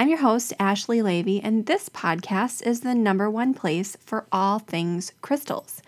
I'm your host, Ashley Leavy, and this podcast is the number one place for all things crystals.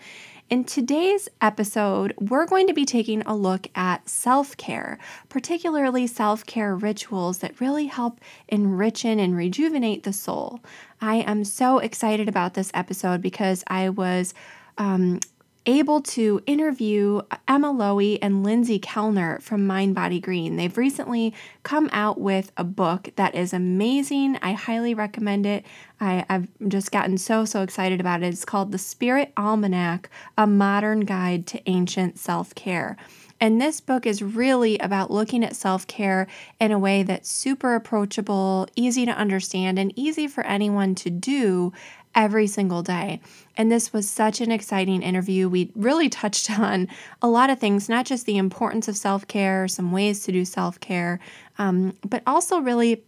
In today's episode, we're going to be taking a look at self care, particularly self care rituals that really help enrichen and rejuvenate the soul. I am so excited about this episode because I was um, able to interview Emma Loewe and Lindsay Kellner from Mind Body Green. They've recently come out with a book that is amazing. I highly recommend it. I, have just gotten so, so excited about it. It's called The Spirit Almanac A Modern Guide to Ancient Self Care. And this book is really about looking at self care in a way that's super approachable, easy to understand, and easy for anyone to do every single day. And this was such an exciting interview. We really touched on a lot of things, not just the importance of self care, some ways to do self care, um, but also really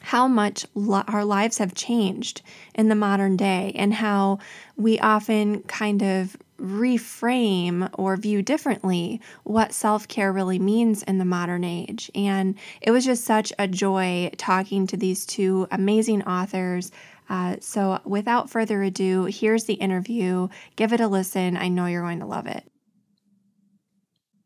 how much lo- our lives have changed in the modern day and how we often kind of reframe or view differently what self care really means in the modern age. And it was just such a joy talking to these two amazing authors uh, so, without further ado, here's the interview. Give it a listen. I know you're going to love it.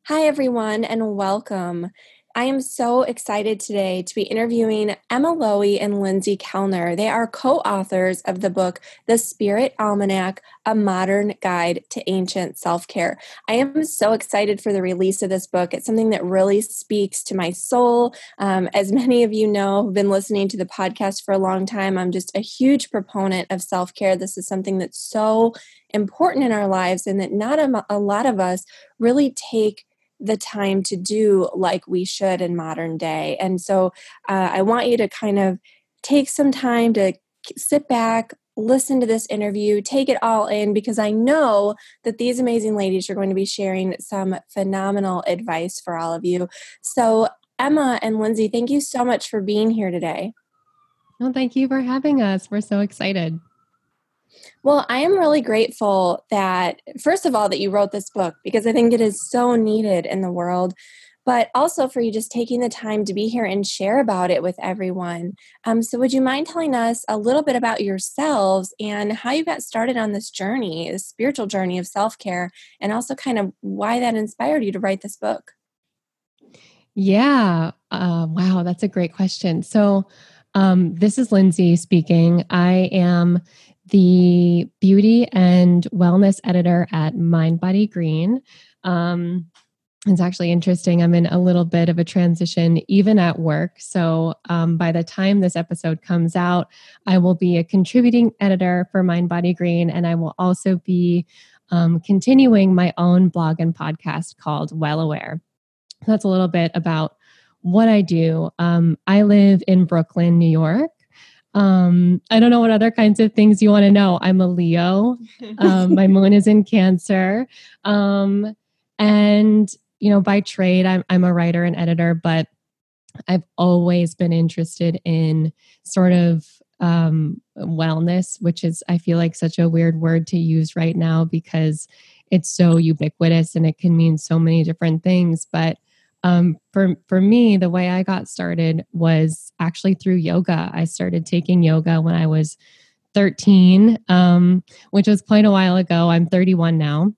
Hi, everyone, and welcome. I am so excited today to be interviewing Emma Loewe and Lindsay Kellner. They are co authors of the book, The Spirit Almanac A Modern Guide to Ancient Self Care. I am so excited for the release of this book. It's something that really speaks to my soul. Um, as many of you know, have been listening to the podcast for a long time, I'm just a huge proponent of self care. This is something that's so important in our lives, and that not a, a lot of us really take the time to do like we should in modern day. And so uh, I want you to kind of take some time to sit back, listen to this interview, take it all in, because I know that these amazing ladies are going to be sharing some phenomenal advice for all of you. So, Emma and Lindsay, thank you so much for being here today. Well, thank you for having us. We're so excited. Well, I am really grateful that, first of all, that you wrote this book because I think it is so needed in the world, but also for you just taking the time to be here and share about it with everyone. Um, so, would you mind telling us a little bit about yourselves and how you got started on this journey, this spiritual journey of self care, and also kind of why that inspired you to write this book? Yeah. Uh, wow, that's a great question. So, um, this is Lindsay speaking. I am the beauty and wellness editor at Mind Body Green. Um, it's actually interesting. I'm in a little bit of a transition, even at work. So, um, by the time this episode comes out, I will be a contributing editor for Mind Body Green, and I will also be um, continuing my own blog and podcast called Well Aware. That's a little bit about what I do. Um, I live in Brooklyn, New York. Um, I don't know what other kinds of things you want to know. I'm a Leo. Um, my moon is in Cancer. Um, and, you know, by trade, I'm, I'm a writer and editor, but I've always been interested in sort of um, wellness, which is, I feel like, such a weird word to use right now because it's so ubiquitous and it can mean so many different things. But um, for for me, the way I got started was actually through yoga. I started taking yoga when I was 13, um, which was quite a while ago. I'm 31 now.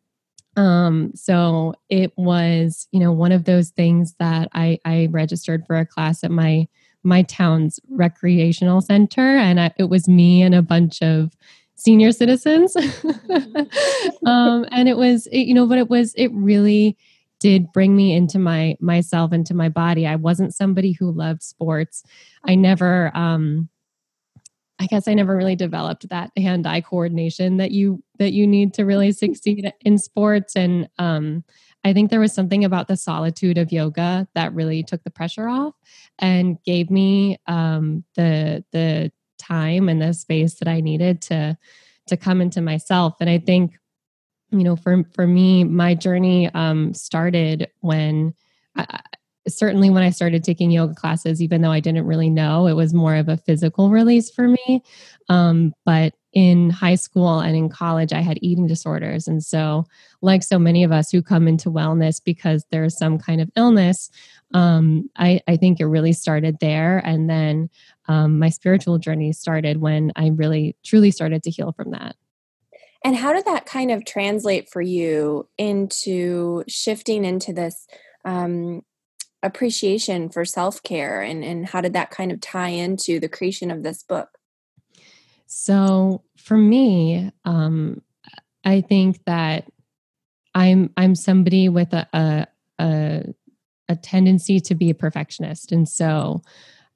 Um, so it was, you know, one of those things that I, I registered for a class at my my town's recreational center, and I, it was me and a bunch of senior citizens. um, and it was, it, you know, but it was, it really did bring me into my myself into my body. I wasn't somebody who loved sports. I never um i guess i never really developed that hand eye coordination that you that you need to really succeed in sports. And um i think there was something about the solitude of yoga that really took the pressure off and gave me um the the time and the space that i needed to to come into myself. And i think you know for for me my journey um started when I, certainly when i started taking yoga classes even though i didn't really know it was more of a physical release for me um but in high school and in college, I had eating disorders. And so, like so many of us who come into wellness because there's some kind of illness, um, I, I, think it really started there. And then um, my spiritual journey started when I really, truly started to heal from that. And how did that kind of translate for you into shifting into this um, appreciation for self care? And, and how did that kind of tie into the creation of this book? So for me, um, I think that I'm I'm somebody with a, a a, a tendency to be a perfectionist, and so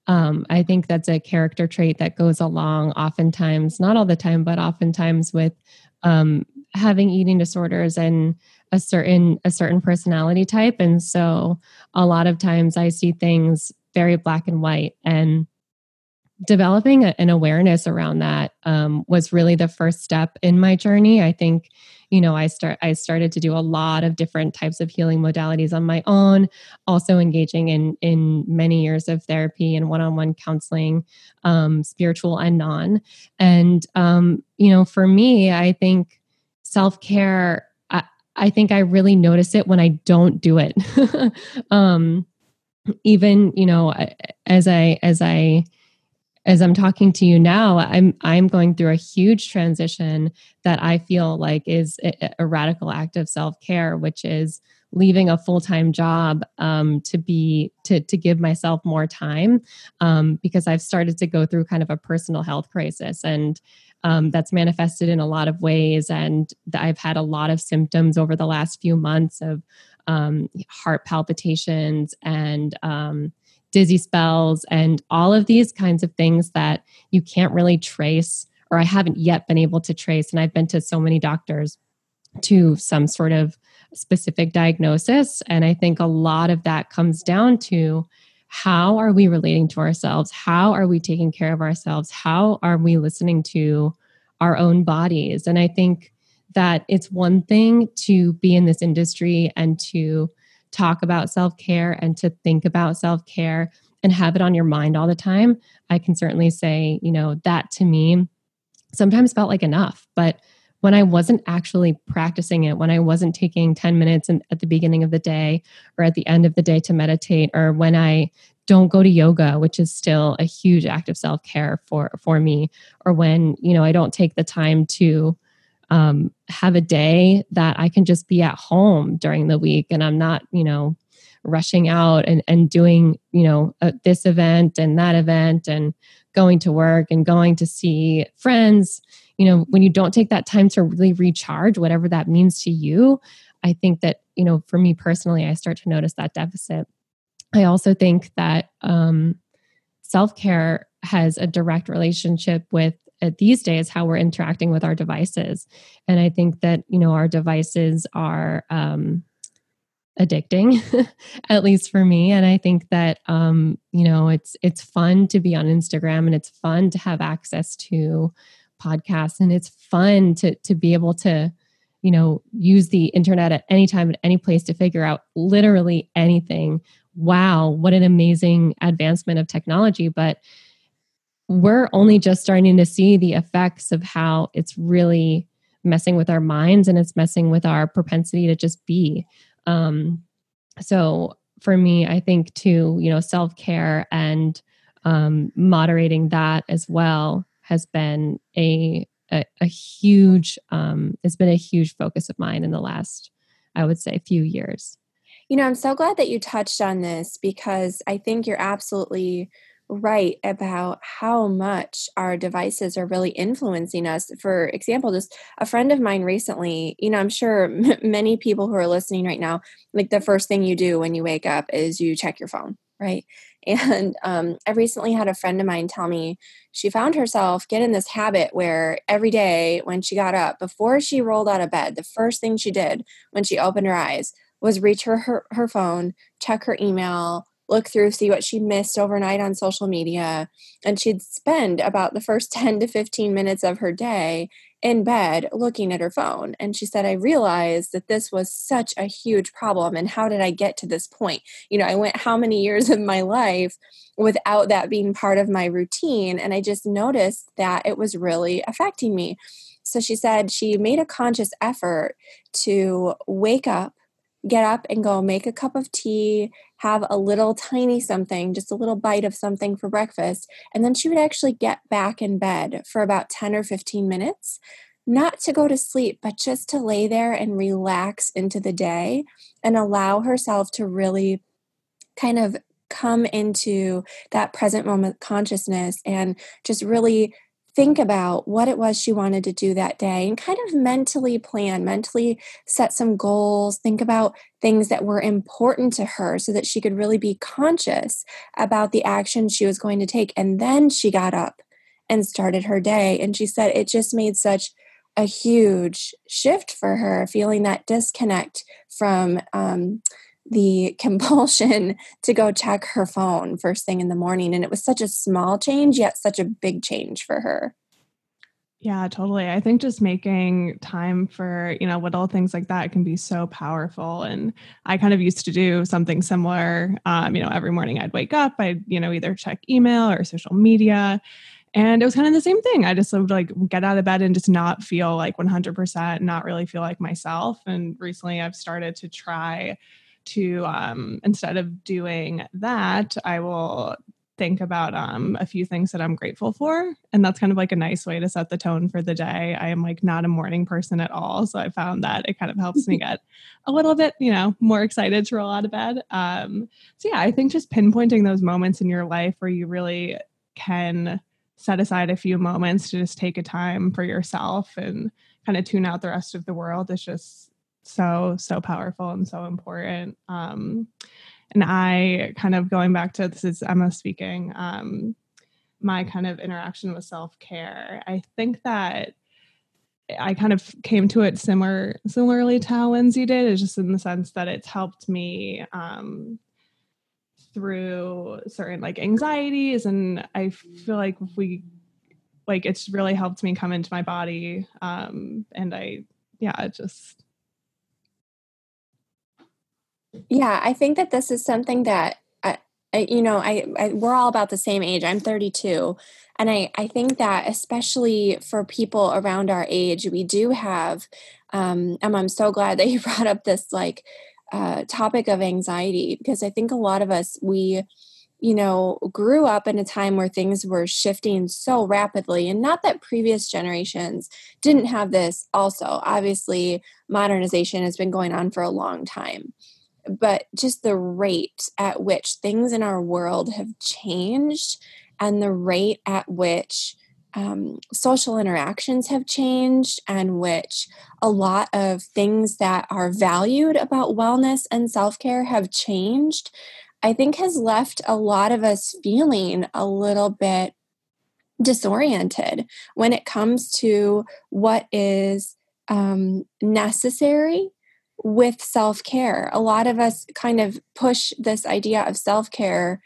um, I think that's a character trait that goes along oftentimes, not all the time, but oftentimes with um, having eating disorders and a certain a certain personality type. And so a lot of times I see things very black and white and developing a, an awareness around that um, was really the first step in my journey. I think, you know, I start I started to do a lot of different types of healing modalities on my own, also engaging in in many years of therapy and one-on-one counseling, um, spiritual and non. And um, you know, for me, I think self-care. I, I think I really notice it when I don't do it. um, even you know, as I as I as I'm talking to you now, I'm I'm going through a huge transition that I feel like is a, a radical act of self care, which is leaving a full time job um, to be to to give myself more time um, because I've started to go through kind of a personal health crisis and. Um, that's manifested in a lot of ways, and I've had a lot of symptoms over the last few months of um, heart palpitations and um, dizzy spells, and all of these kinds of things that you can't really trace, or I haven't yet been able to trace. And I've been to so many doctors to some sort of specific diagnosis. And I think a lot of that comes down to how are we relating to ourselves? How are we taking care of ourselves? How are we listening to our own bodies? And I think that it's one thing to be in this industry and to talk about self care and to think about self care and have it on your mind all the time, I can certainly say, you know, that to me sometimes felt like enough. But when I wasn't actually practicing it, when I wasn't taking 10 minutes in, at the beginning of the day or at the end of the day to meditate, or when I don't go to yoga, which is still a huge act of self care for for me, or when you know I don't take the time to um, have a day that I can just be at home during the week and I'm not, you know, rushing out and, and doing, you know, uh, this event and that event and going to work and going to see friends. You know, when you don't take that time to really recharge, whatever that means to you, I think that, you know, for me personally, I start to notice that deficit. I also think that um, self care has a direct relationship with at these days how we're interacting with our devices. And i think that you know our devices are um, addicting at least for me. And i think that um, you know it's it's fun to be on instagram and it's fun to have access to podcasts and it's fun to to be able to you know use the internet at any time at any place to figure out literally anything. Wow what an amazing advancement of technology. But we're only just starting to see the effects of how it's really messing with our minds and it's messing with our propensity to just be. Um, so for me, I think too, you know, self care and um, moderating that as well has been a a, a huge um, it's been a huge focus of mine in the last, I would say, few years. You know, I'm so glad that you touched on this because I think you're absolutely right about how much our devices are really influencing us. For example, just a friend of mine recently, you know, I'm sure m- many people who are listening right now, like the first thing you do when you wake up is you check your phone, right? And um, I recently had a friend of mine tell me she found herself get in this habit where every day when she got up, before she rolled out of bed, the first thing she did when she opened her eyes was reach her, her, her phone, check her email, look through, see what she missed overnight on social media. And she'd spend about the first 10 to 15 minutes of her day in bed looking at her phone. And she said, I realized that this was such a huge problem. And how did I get to this point? You know, I went how many years of my life without that being part of my routine. And I just noticed that it was really affecting me. So she said she made a conscious effort to wake up, get up and go make a cup of tea, have a little tiny something, just a little bite of something for breakfast. And then she would actually get back in bed for about 10 or 15 minutes, not to go to sleep, but just to lay there and relax into the day and allow herself to really kind of come into that present moment consciousness and just really think about what it was she wanted to do that day and kind of mentally plan, mentally set some goals, think about things that were important to her so that she could really be conscious about the action she was going to take. And then she got up and started her day. And she said it just made such a huge shift for her, feeling that disconnect from um, the compulsion to go check her phone first thing in the morning. And it was such a small change, yet such a big change for her. Yeah, totally. I think just making time for, you know, little things like that can be so powerful. And I kind of used to do something similar. Um, you know, every morning I'd wake up, I'd, you know, either check email or social media. And it was kind of the same thing. I just would like get out of bed and just not feel like 100%, not really feel like myself. And recently I've started to try to um, instead of doing that, I will think about um, a few things that I'm grateful for. And that's kind of like a nice way to set the tone for the day. I am like not a morning person at all. So I found that it kind of helps me get a little bit, you know, more excited to roll out of bed. Um, so yeah, I think just pinpointing those moments in your life where you really can set aside a few moments to just take a time for yourself and kind of tune out the rest of the world is just so so powerful and so important. Um and i kind of going back to this is emma speaking um my kind of interaction with self-care i think that i kind of came to it similar similarly to how lindsay did. Is just in the sense that it's helped me um through certain like anxieties. And i feel like we like it's really helped me come into my body um and i yeah just yeah, I think that this is something that I, I you know, I, I, we're all about the same age. I'm 32, and I I think that especially for people around our age, we do have. Um, and I'm so glad that you brought up this like uh, topic of anxiety because I think a lot of us we you know, grew up in a time where things were shifting so rapidly. And not that previous generations didn't have this also. Obviously, modernization has been going on for a long time but just the rate at which things in our world have changed and the rate at which um, social interactions have changed and which a lot of things that are valued about wellness and self-care have changed i think has left a lot of us feeling a little bit disoriented when it comes to what is um, necessary with self care. A lot of us kind of push this idea of self care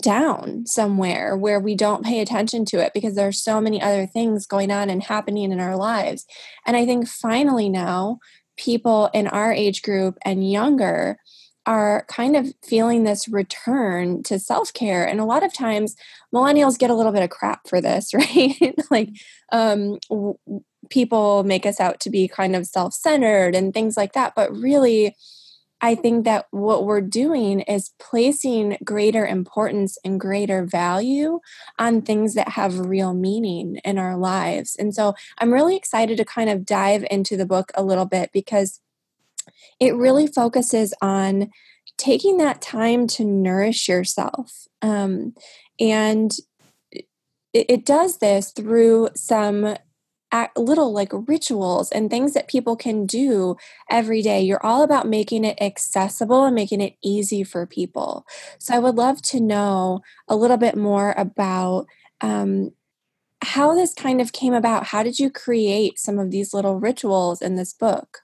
down somewhere where we don't pay attention to it because there are so many other things going on and happening in our lives. And I think finally now, people in our age group and younger are kind of feeling this return to self care. And a lot of times, millennials get a little bit of crap for this, right? like, um, people make us out to be kind of self centered and things like that. But really, I think that what we're doing is placing greater importance and greater value on things that have real meaning in our lives. And so I'm really excited to kind of dive into the book a little bit because it really focuses on taking that time to nourish yourself. Um, and it, it does this through some little like rituals and things that people can do every day. You're all about making it accessible and making it easy for people. So I would love to know a little bit more about um, how this kind of came about. How did you create some of these little rituals in this book?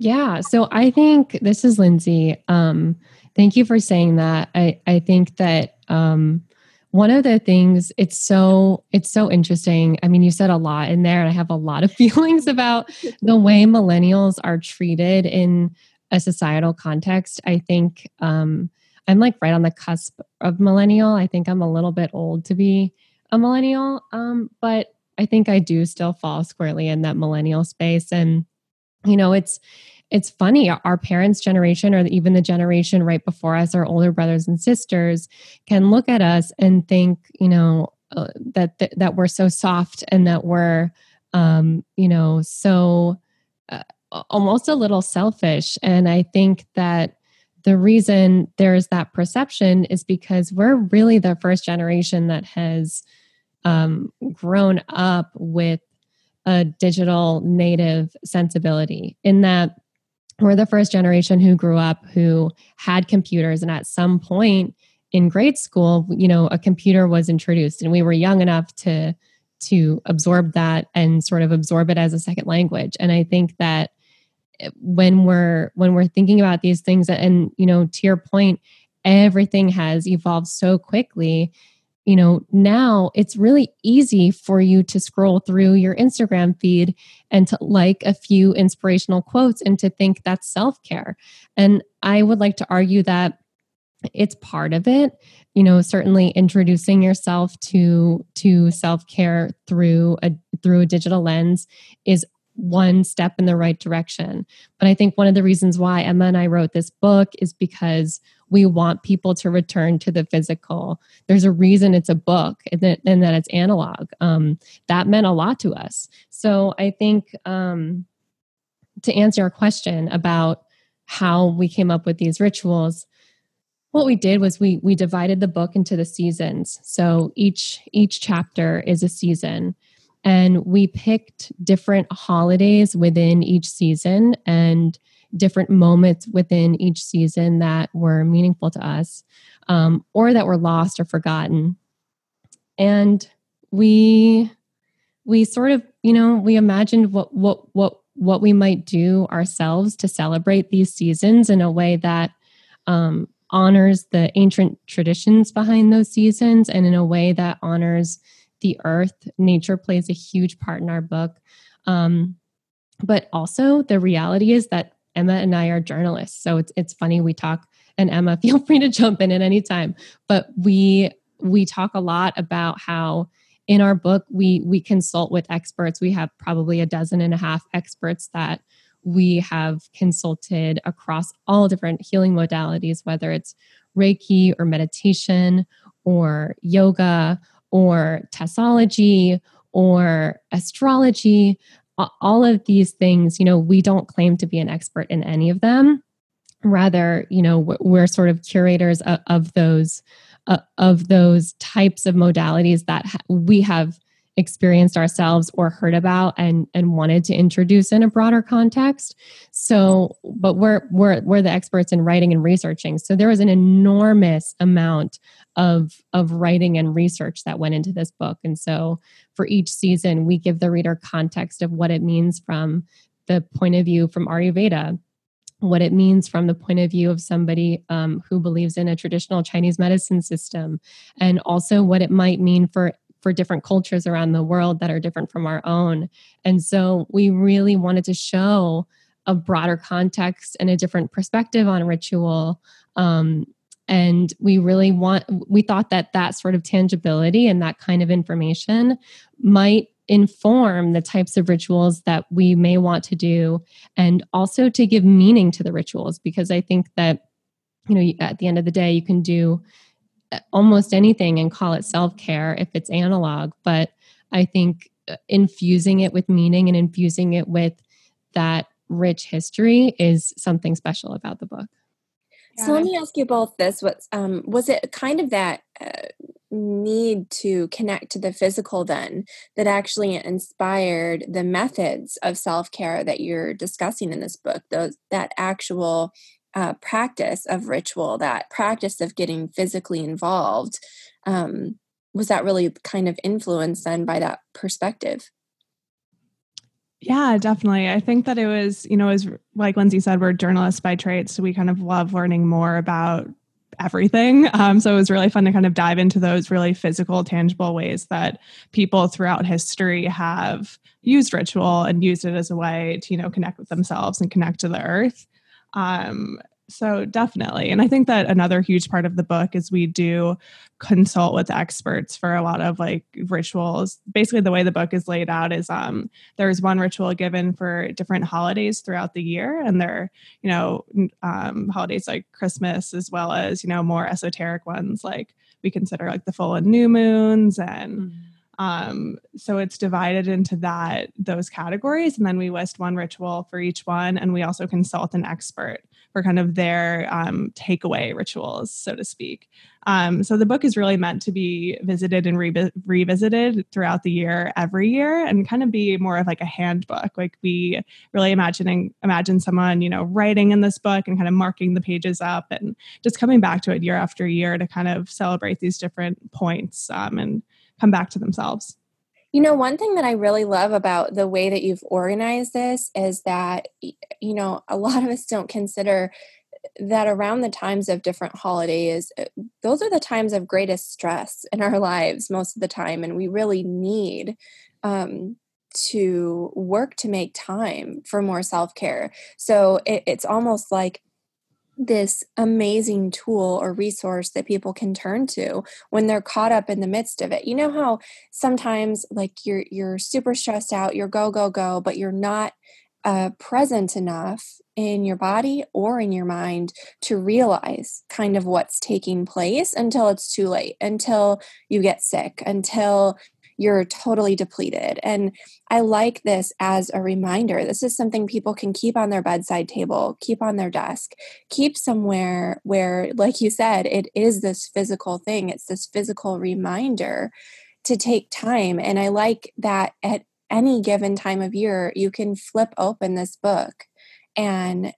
Yeah, so I think this is Lindsay. Um, Thank you for saying that. I, I think that um, one of the things it's so it's so interesting. I mean, you said a lot in there, and I have a lot of feelings about the way millennials are treated in a societal context. I think um, I'm like right on the cusp of millennial. I think I'm a little bit old to be a millennial, um, but I think I do still fall squarely in that millennial space. And you know, it's it's funny our parents generation or even the generation right before us our older brothers and sisters can look at us and think you know uh, that, that that we're so soft and that we're um you know so uh, almost a little selfish. And i think that the reason there's that perception is because we're really the first generation that has um, grown up with a digital native sensibility in that we're the first generation who grew up who had computers. And at some point in grade school you know a computer was introduced and we were young enough to to absorb that and sort of absorb it as a second language. And i think that when we're when we're thinking about these things and you know to your point everything has evolved so quickly you know, now it's really easy for you to scroll through your Instagram feed and to like a few inspirational quotes and to think that's self care. And I would like to argue that it's part of it you know certainly introducing yourself to to self-care through a through a digital lens is one step in the right direction but i think one of the reasons why emma and i wrote this book is because we want people to return to the physical. There's a reason it's a book and that, and that it's analog. Um, that meant a lot to us. So I think um, to answer your question about how we came up with these rituals, what we did was we we divided the book into the seasons. So each each chapter is a season and we picked different holidays within each season and different moments within each season that were meaningful to us um, or that were lost or forgotten. And we we sort of you know we imagined what what what what we might do ourselves to celebrate these seasons in a way that um, honors the ancient traditions behind those seasons and in a way that honors the earth nature plays a huge part in our book um, but also the reality is that Emma and I are journalists. So it's it's funny we talk and Emma feel free to jump in at any time. But we we talk a lot about how in our book we we consult with experts. We have probably a dozen and a half experts that we have consulted across all different healing modalities whether it's reiki or meditation or yoga or tassology or astrology all of these things, you know, we don't claim to be an expert in any of them. Rather, you know, we're sort of curators of, those of those types of modalities that we have experienced ourselves or heard about and and wanted to introduce in a broader context. So but we're we're we're the experts in writing and researching. So there was an enormous amount of of writing and research that went into this book. And so for each season we give the reader context of what it means from the point of view from ayurveda what it means from the point of view of somebody um, who believes in a traditional Chinese medicine system, and also what it might mean for for different cultures around the world that are different from our own. And so we really wanted to show a broader context and a different perspective on ritual. Um, and we really want, we thought that that sort of tangibility and that kind of information might inform the types of rituals that we may want to do and also to give meaning to the rituals because I think that, you know, at the end of the day, you can do almost anything and call it self care if it's analog. But I think uh, infusing it with meaning and infusing it with that rich history is something special about the book. So let me ask you both this: What's um, was it kind of that uh, need to connect to the physical then that actually inspired the methods of self care that you're discussing in this book? Those that actual uh, practice of ritual, that practice of getting physically involved, um, was that really kind of influenced then by that perspective? Yeah, definitely. I think that it was, you know, as like Lindsay said, we're journalists by trade, so we kind of love learning more about everything. Um, so it was really fun to kind of dive into those really physical, tangible ways that people throughout history have used ritual and used it as a way to, you know, connect with themselves and connect to the earth. Um, so definitely. And I think that another huge part of the book is we do consult with experts for a lot of like rituals. Basically the way the book is laid out is um there's one ritual given for different holidays throughout the year and they're, you know, um holidays like Christmas as well as, you know, more esoteric ones like we consider like the full and new moons and mm-hmm um, so it's divided into that those categories, and then we list one ritual for each one, and we also consult an expert for kind of their um, takeaway rituals, so to speak. Um, so the book is really meant to be visited and re- revisited throughout the year, every year, and kind of be more of like a handbook. Like we really imagining imagine someone you know writing in this book and kind of marking the pages up and just coming back to it year after year to kind of celebrate these different points um, and come back to themselves. You know, one thing that I really love about the way that you've organized this is that, you know, a lot of us don't consider that around the times of different holidays, uh, those are the times of greatest stress in our lives most of the time. And we really need um, to work to make time for more self care. So it, it's almost like this amazing tool or resource that people can turn to when they're caught up in the midst of it. You know how sometimes like you're you're super stressed out, you're go go go, but you're not uh, present enough in your body or in your mind to realize kind of what's taking place until it's too late, until you get sick, until you're totally depleted. And I like this as a reminder. This is something people can keep on their bedside table, keep on their desk, keep somewhere where, like you said, it is this physical thing, it's this physical reminder to take time. And I like that at any given time of year, you can flip open this book and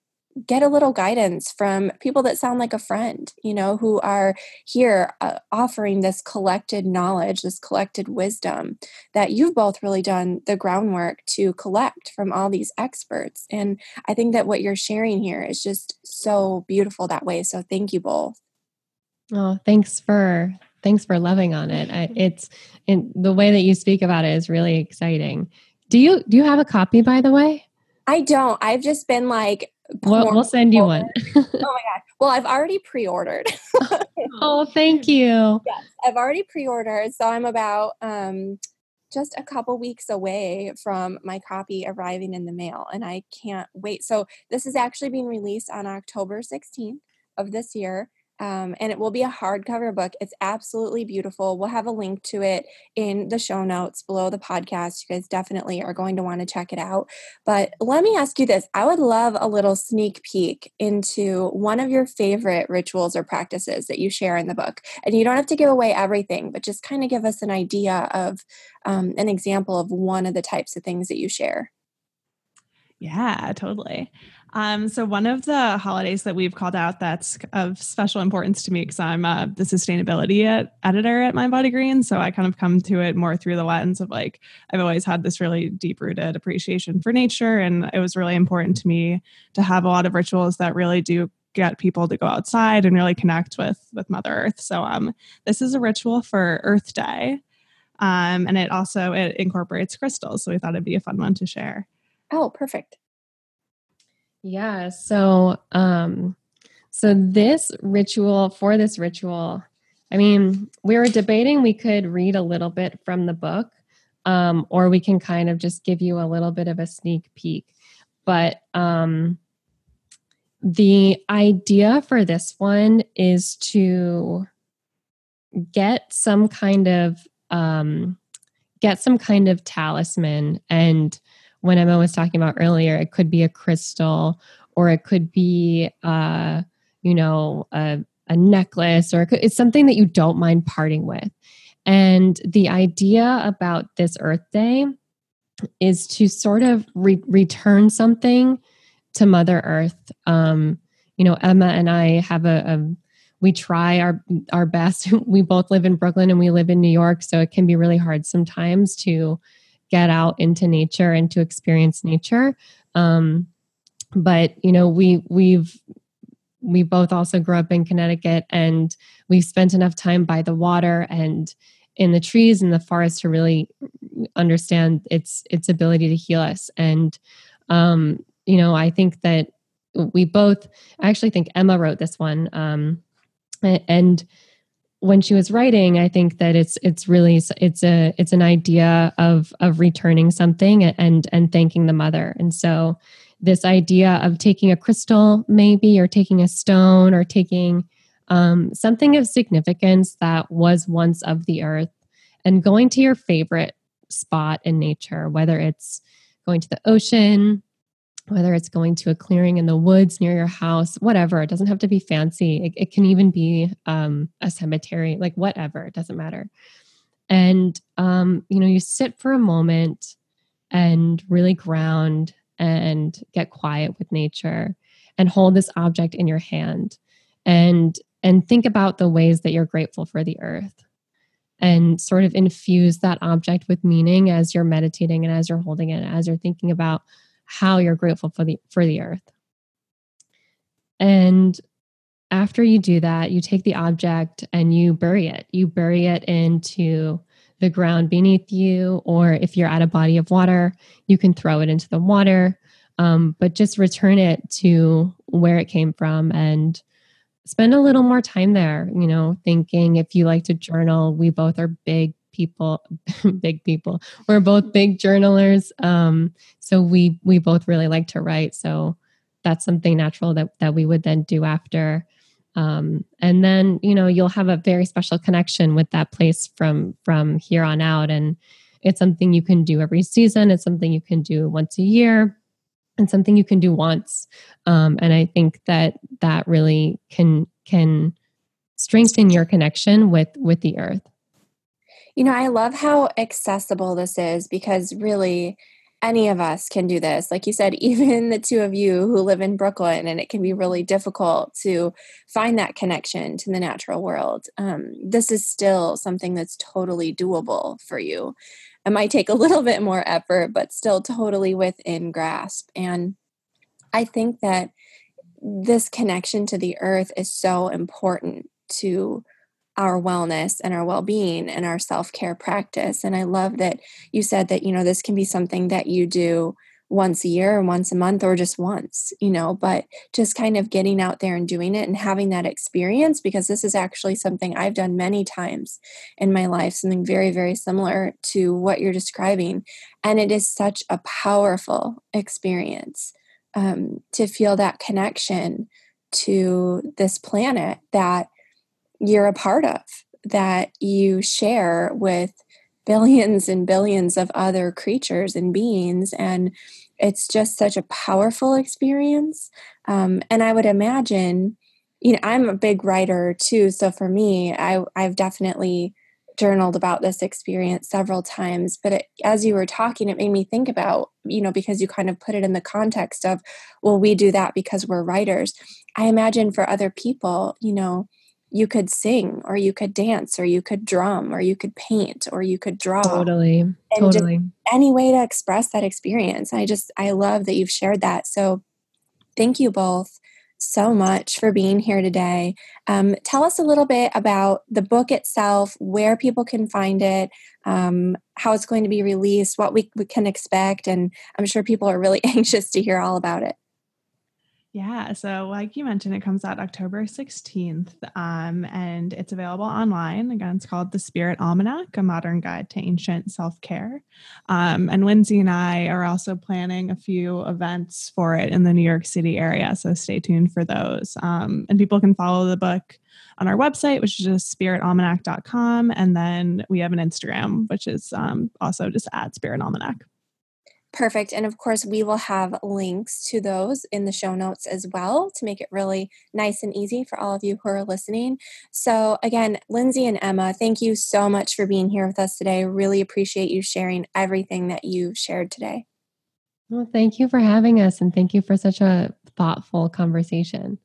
get a little guidance from people that sound like a friend, you know, who are here uh, offering this collected knowledge, this collected wisdom that you've both really done the groundwork to collect from all these experts. And I think that what you're sharing here is just so beautiful that way. So thank you both. Oh, thanks for thanks for loving on it. I, it's in the way that you speak about it is really exciting. Do you do you have a copy by the way? I don't. I've just been like We'll, we'll send you one. oh my god! Well, I've already pre-ordered. oh, thank you. Yes, I've already pre-ordered, so I'm about um, just a couple weeks away from my copy arriving in the mail, and I can't wait. So this is actually being released on October 16th of this year. Um, and it will be a hardcover book. It's absolutely beautiful. We'll have a link to it in the show notes below the podcast. You guys definitely are going to want to check it out. But let me ask you this I would love a little sneak peek into one of your favorite rituals or practices that you share in the book. And you don't have to give away everything, but just kind of give us an idea of um, an example of one of the types of things that you share. Yeah, totally. Um, so one of the holidays that we've called out that's of special importance to me because I'm uh, the sustainability ed- editor at Mind Body Green, so I kind of come to it more through the lens of like I've always had this really deep rooted appreciation for nature, and it was really important to me to have a lot of rituals that really do get people to go outside and really connect with with Mother Earth. So um, this is a ritual for Earth Day, um, and it also it incorporates crystals. So we thought it'd be a fun one to share. Oh, perfect. Yeah. So, um, so this ritual for this ritual, I mean, we were debating we could read a little bit from the book, um, or we can kind of just give you a little bit of a sneak peek. But um, the idea for this one is to get some kind of um, get some kind of talisman and when Emma was talking about earlier, it could be a crystal or it could be, uh, you know, a, a necklace or it could, it's something that you don't mind parting with. And the idea about this Earth Day is to sort of re- return something to Mother Earth. Um, you know, Emma and I have a, a we try our our best. we both live in Brooklyn and we live in New York, so it can be really hard sometimes to get out into nature and to experience nature. Um, but you know, we we've we both also grew up in Connecticut and we've spent enough time by the water and in the trees and the forest to really understand its its ability to heal us and um you know i think that we both i actually think emma wrote this one um and when she was writing i think that it's it's really it's a it's an idea of of returning something and and thanking the mother. And so this idea of taking a crystal maybe or taking a stone or taking um, something of significance that was once of the earth and going to your favorite spot in nature whether it's going to the ocean whether it's going to a clearing in the woods near your house, whatever. It doesn't have to be fancy. It, it can even be um, a cemetery, like whatever. It doesn't matter. And um, you know, you sit for a moment and really ground and get quiet with nature and hold this object in your hand and and think about the ways that you're grateful for the earth and sort of infuse that object with meaning as you're meditating and as you're holding it as you're thinking about how you're grateful for the for the earth. And after you do that, you take the object and you bury it. You bury it into the ground beneath you, or if you're at a body of water, you can throw it into the water. Um, but just return it to where it came from and spend a little more time there. You know, thinking if you like to journal, we both are big people big people. We're both big journalers um, so we we both really like to write so that's something natural that that we would then do after. Um, and then you know you'll have a very special connection with that place from from here on out and it's something you can do every season it's something you can do once a year and something you can do once. Um, and i think that that really can can strengthen your connection with with the earth you know, I love how accessible this is because really any of us can do this. Like you said, even the two of you who live in Brooklyn, and it can be really difficult to find that connection to the natural world. Um, this is still something that's totally doable for you. It might take a little bit more effort, but still totally within grasp. And I think that this connection to the earth is so important to our wellness and our well-being and our self-care practice and i love that you said that you know this can be something that you do once a year or once a month or just once you know but just kind of getting out there and doing it and having that experience because this is actually something i've done many times in my life something very very similar to what you're describing and it is such a powerful experience um, to feel that connection to this planet that you're a part of, that you share with billions and billions of other creatures and beings. And it's just such a powerful experience. Um, and I would imagine, you know, I'm a big writer too. So for me, I, I've definitely journaled about this experience several times but it, as you were talking it made me think about you know because you kind of put it in the context of well we do that because we're writers i imagine for other people you know you could sing or you could dance or you could drum or you could paint or you could draw. Totally totally. any way to express that experience. I just i love that you've shared that. So thank you both so much for being here today. Um, tell us a little bit about the book itself where people can find it um, how it's going to be released what we, we can expect and i'm sure people are really anxious to hear all about it yeah, so like you mentioned, it comes out October 16th, um, and it's available online. Again, it's called The Spirit Almanac, a modern guide to ancient self care. Um, and Lindsay and I are also planning a few events for it in the New York City area, so stay tuned for those. Um, and people can follow the book on our website, which is just spiritalmanac.com. And then we have an Instagram, which is um, also just at Spirit Almanac. Perfect. And of course, we will have links to those in the show notes as well to make it really nice and easy for all of you who are listening. So, again, Lindsay and Emma, thank you so much for being here with us today. Really appreciate you sharing everything that you shared today. Well, thank you for having us and thank you for such a thoughtful conversation.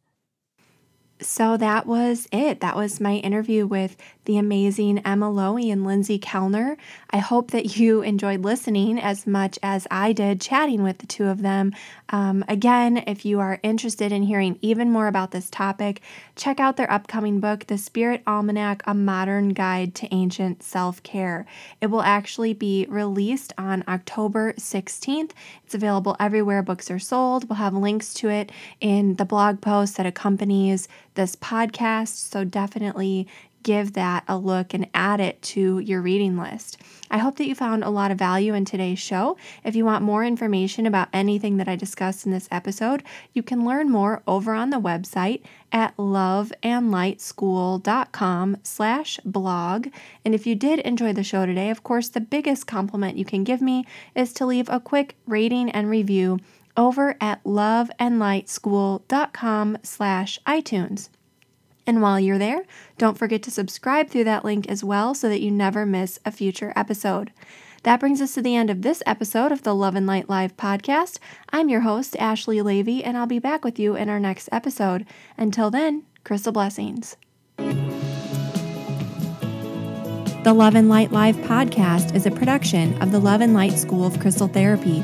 So that was it. That was my interview with the amazing Emma Loewe and Lindsay Kellner. I hope that you enjoyed listening as much as I did chatting with the two of them. Um, again, if you are interested in hearing even more about this topic, check out their upcoming book, The Spirit Almanac A Modern Guide to Ancient Self Care. It will actually be released on October 16th. It's available everywhere books are sold. We'll have links to it in the blog post that accompanies this podcast. So definitely give that a look and add it to your reading list. I hope that you found a lot of value in today's show. If you want more information about anything that I discussed in this episode, you can learn more over on the website at loveandlightschool.com slash blog. And if you did enjoy the show today, of course, the biggest compliment you can give me is to leave a quick rating and review over at loveandlightschool.com slash iTunes. And while you're there, don't forget to subscribe through that link as well so that you never miss a future episode. That brings us to the end of this episode of the Love and Light Live podcast. I'm your host, Ashley Leavy, and I'll be back with you in our next episode. Until then, crystal blessings. The Love and Light Live podcast is a production of the Love and Light School of Crystal Therapy.